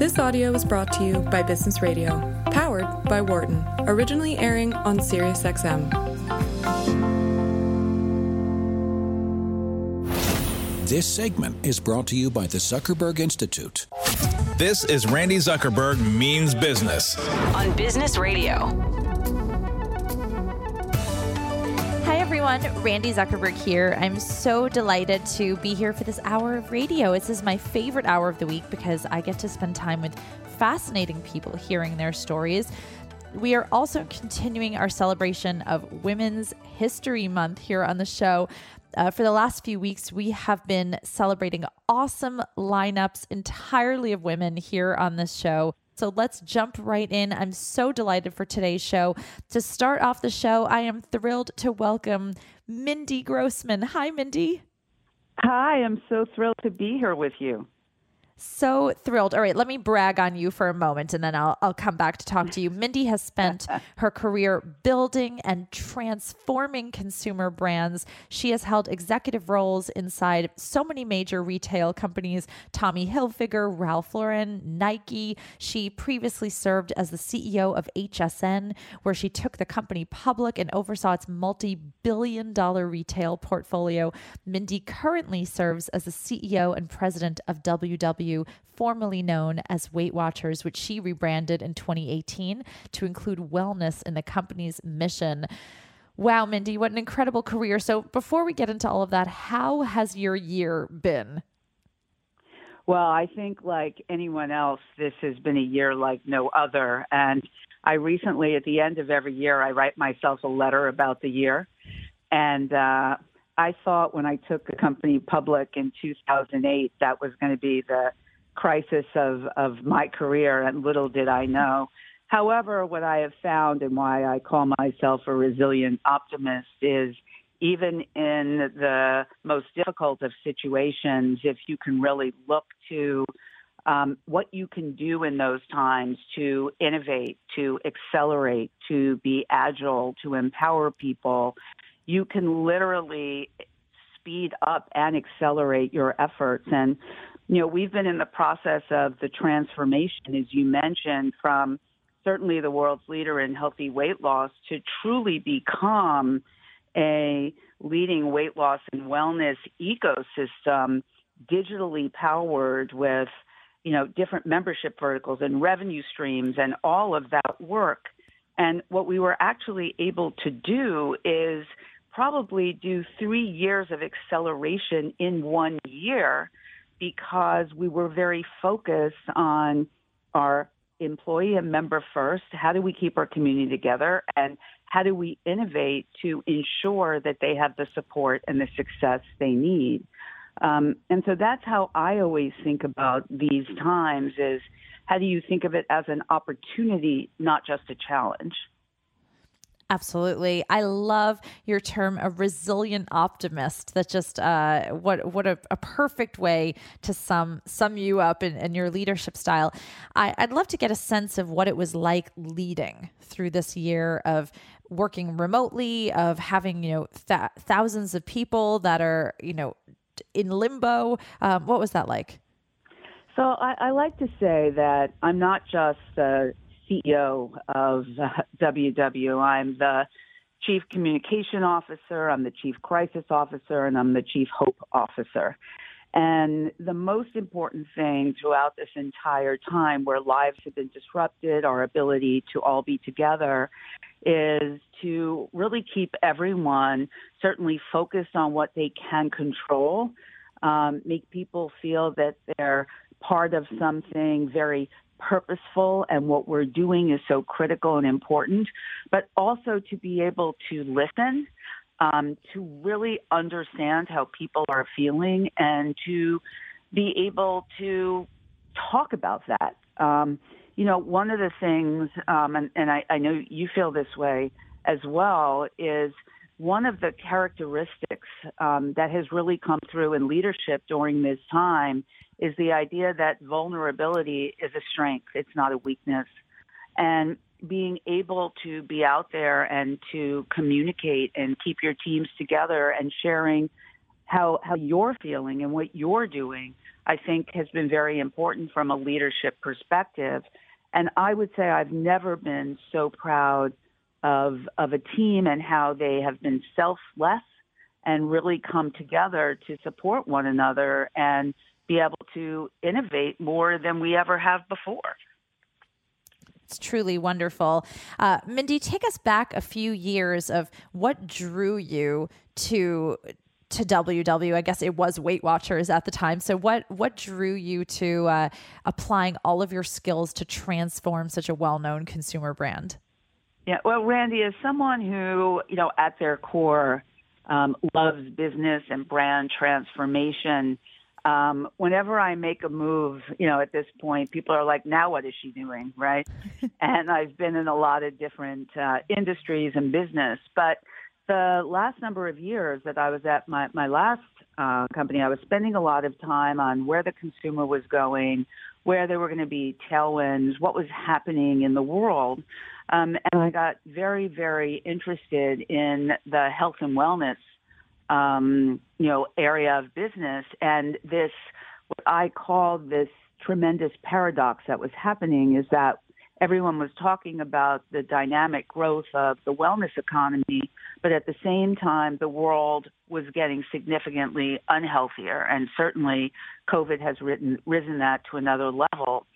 This audio is brought to you by Business Radio, powered by Wharton, originally airing on SiriusXM. This segment is brought to you by the Zuckerberg Institute. This is Randi Zuckerberg Means Business on Business Radio. Everyone. Randi Zuckerberg here. I'm so delighted to be here for this hour of radio. This is my favorite hour of the week because I get to spend time with fascinating people hearing their stories. We are also continuing our celebration of Women's History Month here on the show. Uh, for the last few weeks, we have been celebrating awesome lineups entirely of women here on this show. So let's jump right in. I'm so delighted for today's show. To start off the show, I am thrilled to welcome Mindy Grossman. Hi, Mindy. Hi, I'm so thrilled to be here with you. So thrilled. All right, let me brag on you for a moment and then I'll, I'll come back to talk to you. Mindy has spent her career building and transforming consumer brands. She has held executive roles inside so many major retail companies Tommy Hilfiger, Ralph Lauren, Nike. She previously served as the CEO of HSN, where she took the company public and oversaw its multi billion dollar retail portfolio. Mindy currently serves as the CEO and president of WW formerly known as Weight Watchers, which she rebranded in 2018 to include wellness in the company's mission. Wow, Mindy, what an incredible career. So, before we get into all of that, how has your year been? Well, I think, like anyone else, this has been a year like no other. And I recently, at the end of every year, I write myself a letter about the year. And uh, I thought when I took the company public in 2008 that was going to be the crisis of, of my career, and little did I know. However, what I have found and why I call myself a resilient optimist is even in the most difficult of situations, if you can really look to um, what you can do in those times to innovate, to accelerate, to be agile, to empower people, you can literally speed up and accelerate your efforts. And, you know, we've been in the process of the transformation, as you mentioned, from certainly the world's leader in healthy weight loss to truly become a leading weight loss and wellness ecosystem digitally powered with you know different membership verticals and revenue streams and all of that work and what we were actually able to do is probably do three years of acceleration in one year because we were very focused on our employee and member first. How do we keep our community together? And how do we innovate to ensure that they have the support and the success they need? Um, and so that's how I always think about these times is how do you think of it as an opportunity, not just a challenge? Absolutely. I love your term a resilient optimist. That just uh, what what a, a, perfect way to sum sum you up in, in your leadership style. I, I'd love to get a sense of what it was like leading through this year of working remotely, of having you know th- thousands of people that are you know in limbo. Um, what was that like? So I, I like to say that I'm not just CEO of WW. I'm the Chief Communication Officer, I'm the Chief Crisis Officer, and I'm the Chief Hope Officer. And the most important thing throughout this entire time where lives have been disrupted, our ability to all be together, is to really keep everyone certainly focused on what they can control, um, make people feel that they're part of something very purposeful and what we're doing is so critical and important, but also to be able to listen, um, to really understand how people are feeling, and to be able to talk about that. Um, you know, one of the things, um, and, and I, I know you feel this way as well, is one of the characteristics um, that has really come through in leadership during this time is the idea that vulnerability is a strength, it's not a weakness. And being able to be out there and to communicate and keep your teams together and sharing how how you're feeling and what you're doing, I think has been very important from a leadership perspective. And I would say I've never been so proud of of a team and how they have been selfless and really come together to support one another and be able to innovate more than we ever have before. It's truly wonderful. Uh, Mindy, take us back a few years of what drew you to to WW. I guess it was Weight Watchers at the time. So what what drew you to uh, applying all of your skills to transform such a well known consumer brand? Yeah, well, Randi, as someone who you know at their core um, loves business and brand transformation, um, whenever I make a move, you know, at this point, people are like, now what is she doing? Right. and I've been in a lot of different uh, industries and business. But the last number of years that I was at my, my last uh, company, I was spending a lot of time on where the consumer was going, where there were going to be tailwinds, what was happening in the world. Um, and I got very, very interested in the health and wellness um, you know, area of business. And this, what I call this tremendous paradox that was happening is that everyone was talking about the dynamic growth of the wellness economy, but at the same time, the world was getting significantly unhealthier. And certainly COVID has written, risen that to another level.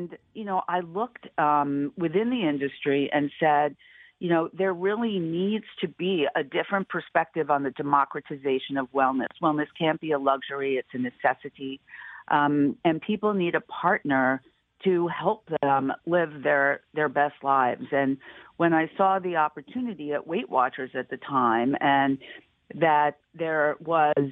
And, you know, I looked um, within the industry and said, you know, there really needs to be a different perspective on the democratization of wellness. Wellness can't be a luxury, it's a necessity. Um, and people need a partner to help them live their, their best lives. And when I saw the opportunity at Weight Watchers at the time and that there was,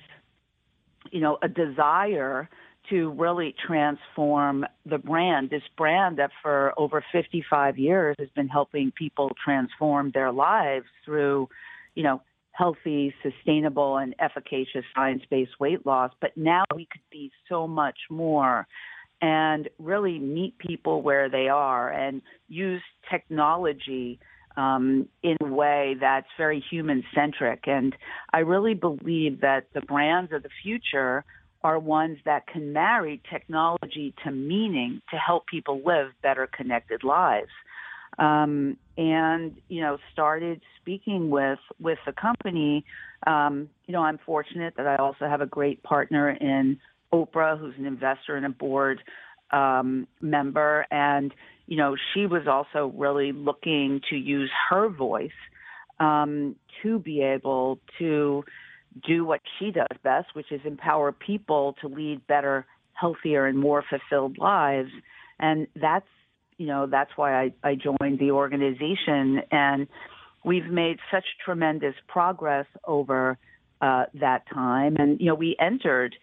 you know, a desire to really transform the brand. This brand that for over 55 years has been helping people transform their lives through, you know, healthy, sustainable, and efficacious science-based weight loss. But now we could be so much more and really meet people where they are and use technology um, in a way that's very human centric. And I really believe that the brands of the future are ones that can marry technology to meaning to help people live better connected lives. Um, and you know, started speaking with with the company. Um, you know, I'm fortunate that I also have a great partner in Oprah, who's an investor and a board um, member, and you know, she was also really looking to use her voice um, to be able to do what she does best, which is empower people to lead better, healthier, and more fulfilled lives. And that's, you know, that's why I, I joined the organization. And we've made such tremendous progress over uh, that time. And, you know, we entered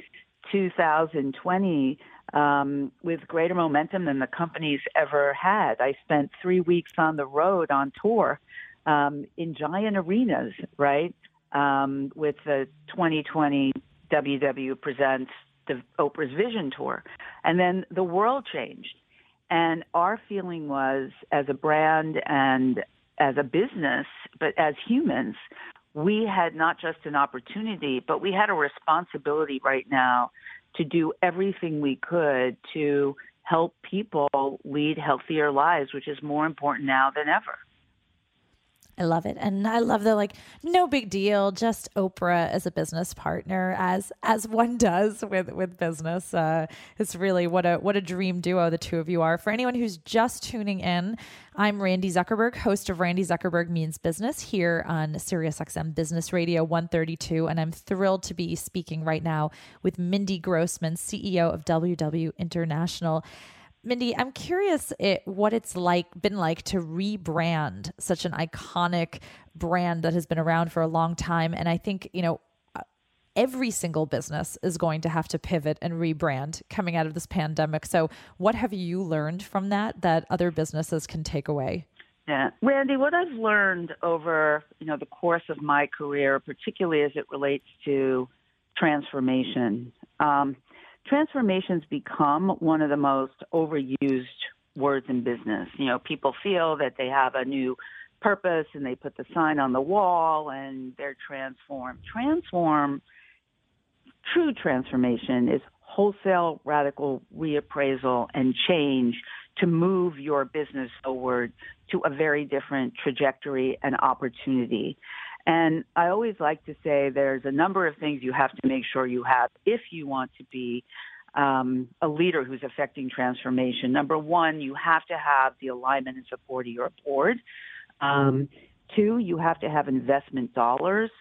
2020 um, with greater momentum than the company's ever had. I spent three weeks on the road on tour um, in giant arenas, right? Um, with the 2020 WW Presents the Oprah's Vision Tour. And then the world changed. And our feeling was, as a brand and as a business, but as humans, we had not just an opportunity, but we had a responsibility right now to do everything we could to help people lead healthier lives, which is more important now than ever. I love it. And I love the like no big deal, just Oprah as a business partner as as one does with with business. Uh it's really what a what a dream duo the two of you are. For anyone who's just tuning in, I'm Randi Zuckerberg, host of Randi Zuckerberg Means Business here on SiriusXM Business Radio 132 and I'm thrilled to be speaking right now with Mindy Grossman, CEO of WW International. Mindy, I'm curious it, what it's like been like to rebrand such an iconic brand that has been around for a long time. And I think, you know, uh, every single business is going to have to pivot and rebrand coming out of this pandemic. So, what have you learned from that that other businesses can take away? Yeah, Randi, what I've learned over you know the course of my career, particularly as it relates to transformation, um, transformations become one of the most overused words in business. You know, people feel that they have a new purpose and they put the sign on the wall and they're transformed. Transform true transformation is wholesale radical reappraisal and change to move your business forward to a very different trajectory and opportunity. And I always like to say there's a number of things you have to make sure you have if you want to be um, a leader who's affecting transformation. Number one, you have to have the alignment and support of your board. Um, two, you have to have investment dollars.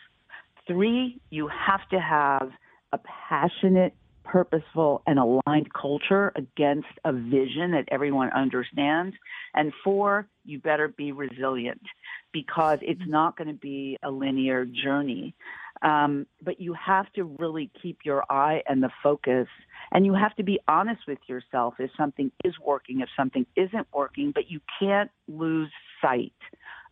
Three, you have to have a passionate purposeful and aligned culture against a vision that everyone understands. And four, you better be resilient because it's not going to be a linear journey. Um, but you have to really keep your eye and the focus, and you have to be honest with yourself if something is working, if something isn't working, but you can't lose sight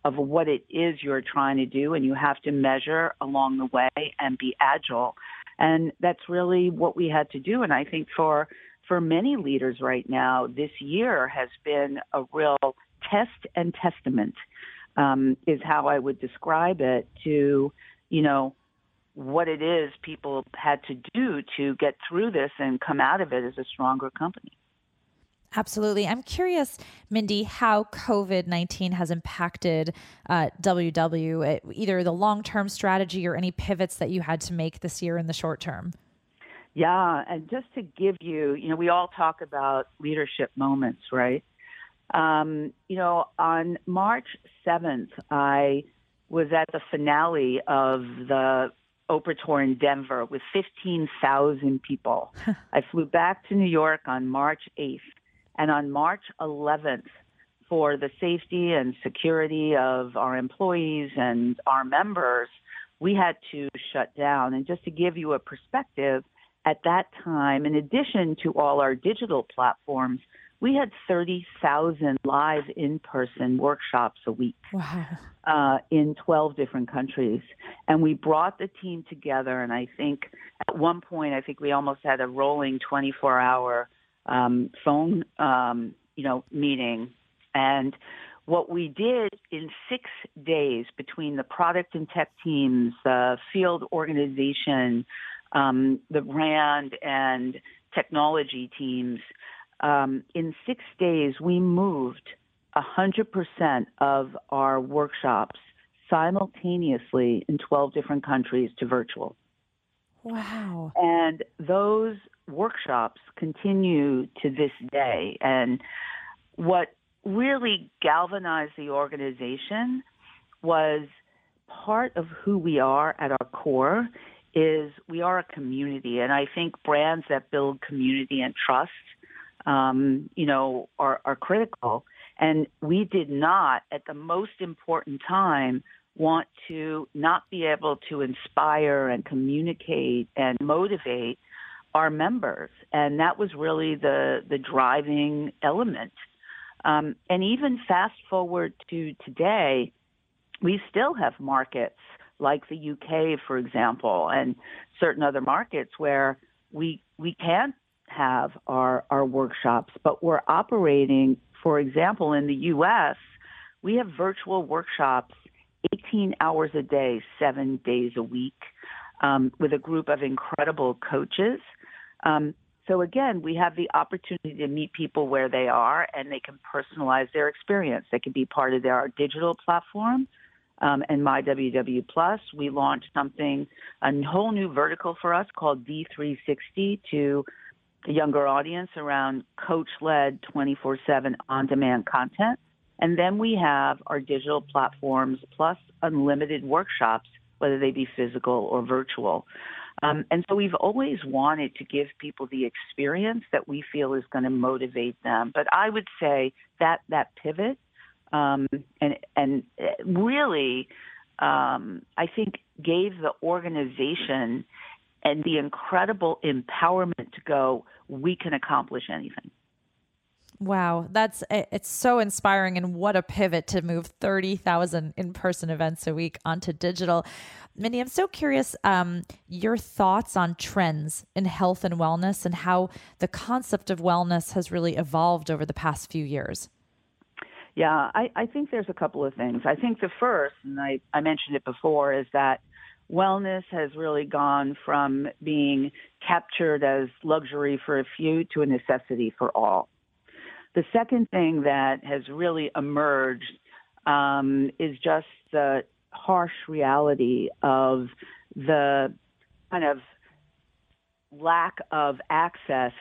of what it is you're trying to do, and you have to measure along the way and be agile. And that's really what we had to do. And I think for for many leaders right now, this year has been a real test and testament, um, is how I would describe it to, you know, what it is people had to do to get through this and come out of it as a stronger company. Absolutely. I'm curious, Mindy, how COVID 19 has impacted uh, WW, either the long term strategy or any pivots that you had to make this year in the short term. Yeah. And just to give you, you know, we all talk about leadership moments, right? Um, you know, on March 7th, I was at the finale of the Oprah tour in Denver with 15,000 people. I flew back to New York on March 8th and on March 11th, for the safety and security of our employees and our members, we had to shut down. And just to give you a perspective, at that time, in addition to all our digital platforms, we had 30,000 live in-person workshops a week wow. uh, in 12 different countries. And we brought the team together. And I think at one point, I think we almost had a rolling 24 hour um, phone, um, you know, meeting. And what we did in six days between the product and tech teams, the field organization, um, the brand and technology teams, um, in six days we moved 100% of our workshops simultaneously in 12 different countries to virtual. Wow. And those workshops continue to this day. And what really galvanized the organization was part of who we are at our core is we are a community. And I think brands that build community and trust, um, you know, are, are critical. And we did not, at the most important time, want to not be able to inspire and communicate and motivate our members, and that was really the the driving element. Um, and even fast forward to today, we still have markets like the UK, for example, and certain other markets where we we can have our our workshops, but we're operating, for example, in the US, we have virtual workshops 18 hours a day, seven days a week, um, with a group of incredible coaches um, so again, we have the opportunity to meet people where they are, and they can personalize their experience. They can be part of their digital platform. Um, and my WW Plus, we launched something, a whole new vertical for us called D360 to a younger audience around coach-led 24/7 on-demand content. And then we have our digital platforms plus unlimited workshops, whether they be physical or virtual. Um, and so we've always wanted to give people the experience that we feel is going to motivate them. But I would say that that pivot um, and and really, um, I think gave the organization and the incredible empowerment to go, we can accomplish anything. Wow, that's it's so inspiring and what a pivot to move 30,000 in-person events a week onto digital. Mindy, I'm so curious um, your thoughts on trends in health and wellness and how the concept of wellness has really evolved over the past few years. Yeah, I, I think there's a couple of things. I think the first, and I, I mentioned it before, is that wellness has really gone from being captured as luxury for a few to a necessity for all. The second thing that has really emerged um, is just the harsh reality of the kind of lack of access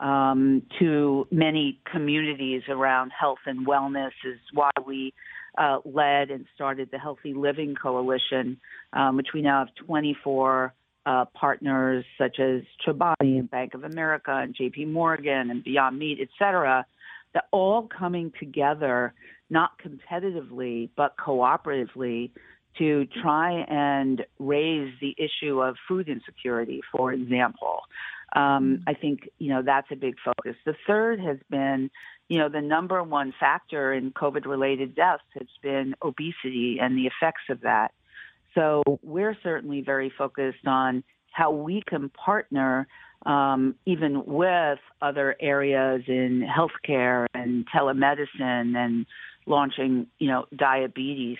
um, to many communities around health and wellness is why we uh, led and started the Healthy Living Coalition, um, which we now have 24 uh, partners such as Chobani and Bank of America and JP Morgan and Beyond Meat, et cetera, that all coming together, not competitively, but cooperatively to try and raise the issue of food insecurity, for example. Um, I think, you know, that's a big focus. The third has been, you know, the number one factor in COVID related deaths has been obesity and the effects of that. So we're certainly very focused on how we can partner um, even with other areas in healthcare and telemedicine and launching, you know, diabetes.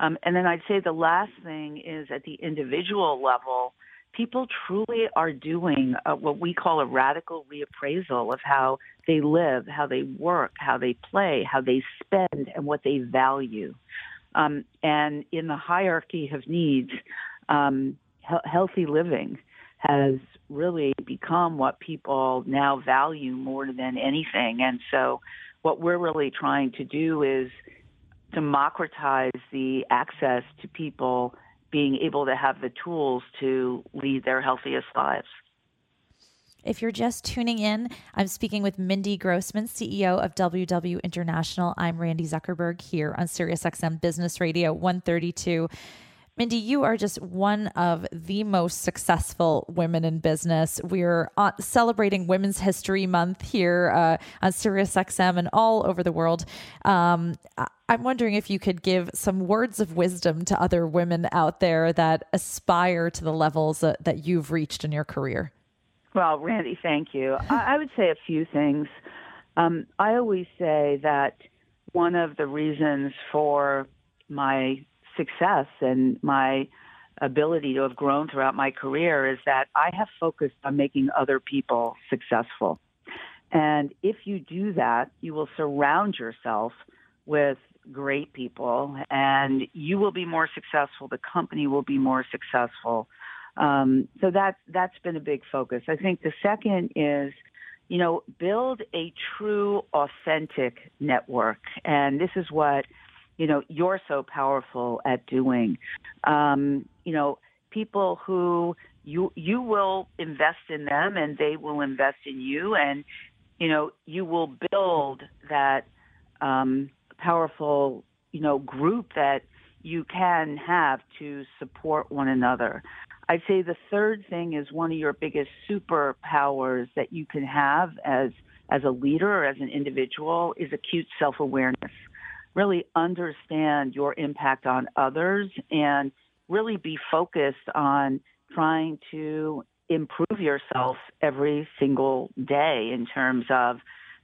Um, and then I'd say the last thing is at the individual level, people truly are doing uh, what we call a radical reappraisal of how they live, how they work, how they play, how they spend, and what they value. Um, and in the hierarchy of needs, um, he- healthy living has really become what people now value more than anything. And so, what we're really trying to do is democratize the access to people being able to have the tools to lead their healthiest lives. If you're just tuning in, I'm speaking with Mindy Grossman, CEO of WW International. I'm Randi Zuckerberg here on SiriusXM Business Radio 132. Mindy, you are just one of the most successful women in business. We're celebrating Women's History Month here uh, on SiriusXM and all over the world. Um, I'm wondering if you could give some words of wisdom to other women out there that aspire to the levels that, that you've reached in your career. Well, Randi, thank you. I, I would say a few things. Um, I always say that one of the reasons for my success and my ability to have grown throughout my career is that I have focused on making other people successful. And if you do that, you will surround yourself with great people and you will be more successful. The company will be more successful. Um, so that, that's been a big focus. I think the second is, you know, build a true, authentic network. And this is what you know you're so powerful at doing. Um, you know, people who you you will invest in them and they will invest in you, and you know you will build that um, powerful you know group that you can have to support one another. I'd say the third thing is one of your biggest superpowers that you can have as as a leader or as an individual is acute self-awareness really understand your impact on others and really be focused on trying to improve yourself every single day in terms of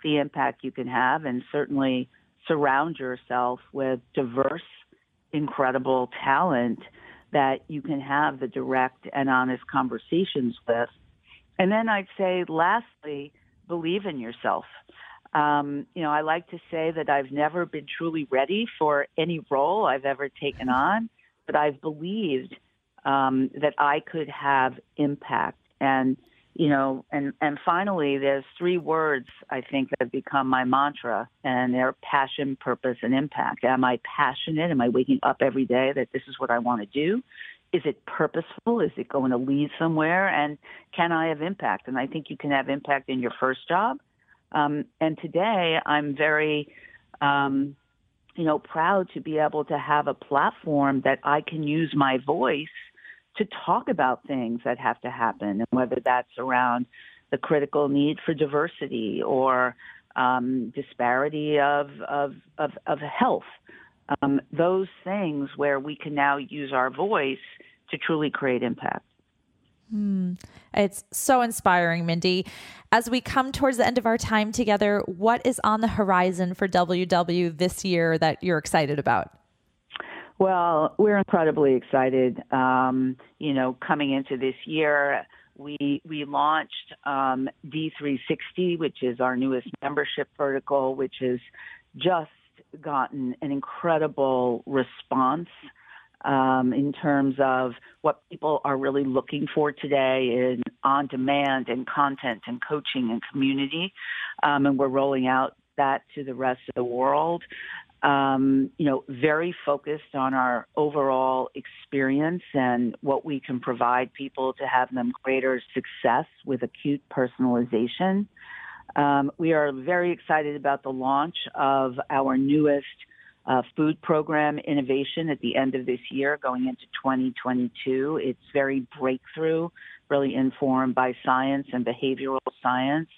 the impact you can have and certainly surround yourself with diverse, incredible talent that you can have the direct and honest conversations with. And then I'd say lastly, believe in yourself. Um, you know, I like to say that I've never been truly ready for any role I've ever taken on, but I've believed um, that I could have impact. And, you know, and, and finally, there's three words I think that have become my mantra, and they're passion, purpose, and impact. Am I passionate? Am I waking up every day that this is what I want to do? Is it purposeful? Is it going to lead somewhere? And can I have impact? And I think you can have impact in your first job um, and today I'm very, um, you know, proud to be able to have a platform that I can use my voice to talk about things that have to happen, and whether that's around the critical need for diversity or um, disparity of, of, of, of health. Um, those things where we can now use our voice to truly create impact. Hmm. It's so inspiring, Mindy. As we come towards the end of our time together, what is on the horizon for WW this year that you're excited about? Well, we're incredibly excited. Um, you know, coming into this year, we we launched um, D360, which is our newest membership vertical, which has just gotten an incredible response um, in terms of what people are really looking for today in on demand and content and coaching and community. Um, and we're rolling out that to the rest of the world. Um, you know, very focused on our overall experience and what we can provide people to have them greater success with acute personalization. Um, we are very excited about the launch of our newest uh, food program innovation at the end of this year, going into 2022. It's very breakthrough, really informed by science and behavioral science.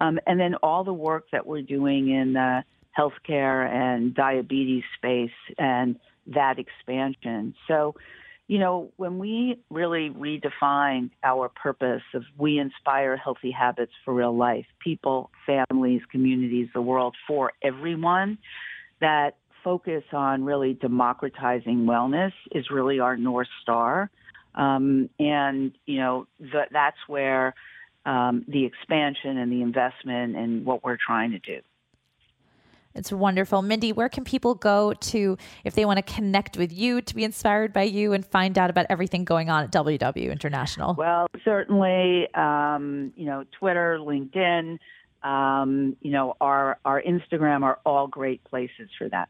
Um, and then all the work that we're doing in the healthcare and diabetes space and that expansion. So, you know, when we really redefine our purpose of we inspire healthy habits for real life, people, families, communities, the world for everyone, that focus on really democratizing wellness is really our North Star. Um, and, you know, th- that's where um, the expansion and the investment and what we're trying to do. It's wonderful. Mindy, where can people go to if they want to connect with you, to be inspired by you, and find out about everything going on at WW International? Well, certainly, um, you know, Twitter, LinkedIn, um, you know, our, our Instagram are all great places for that.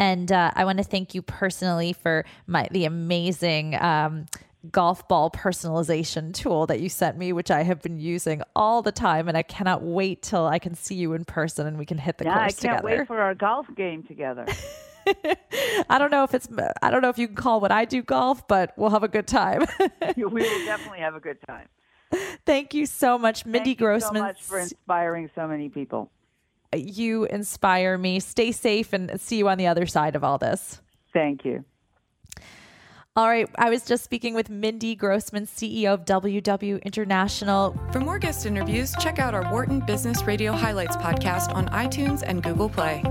And uh, I want to thank you personally for my the amazing um, golf ball personalization tool that you sent me, which I have been using all the time, and I cannot wait till I can see you in person and we can hit the yeah, course together. I can't together. wait for our golf game together. I don't know if it's I don't know if you can call what I do golf, but we'll have a good time. we will definitely have a good time. Thank you so much, Mindy Thank Grossman. so much for inspiring so many people. You inspire me. Stay safe and see you on the other side of all this. Thank you. All right. I was just speaking with Mindy Grossman, CEO of WW International. For more guest interviews, check out our Wharton Business Radio Highlights podcast on iTunes and Google Play.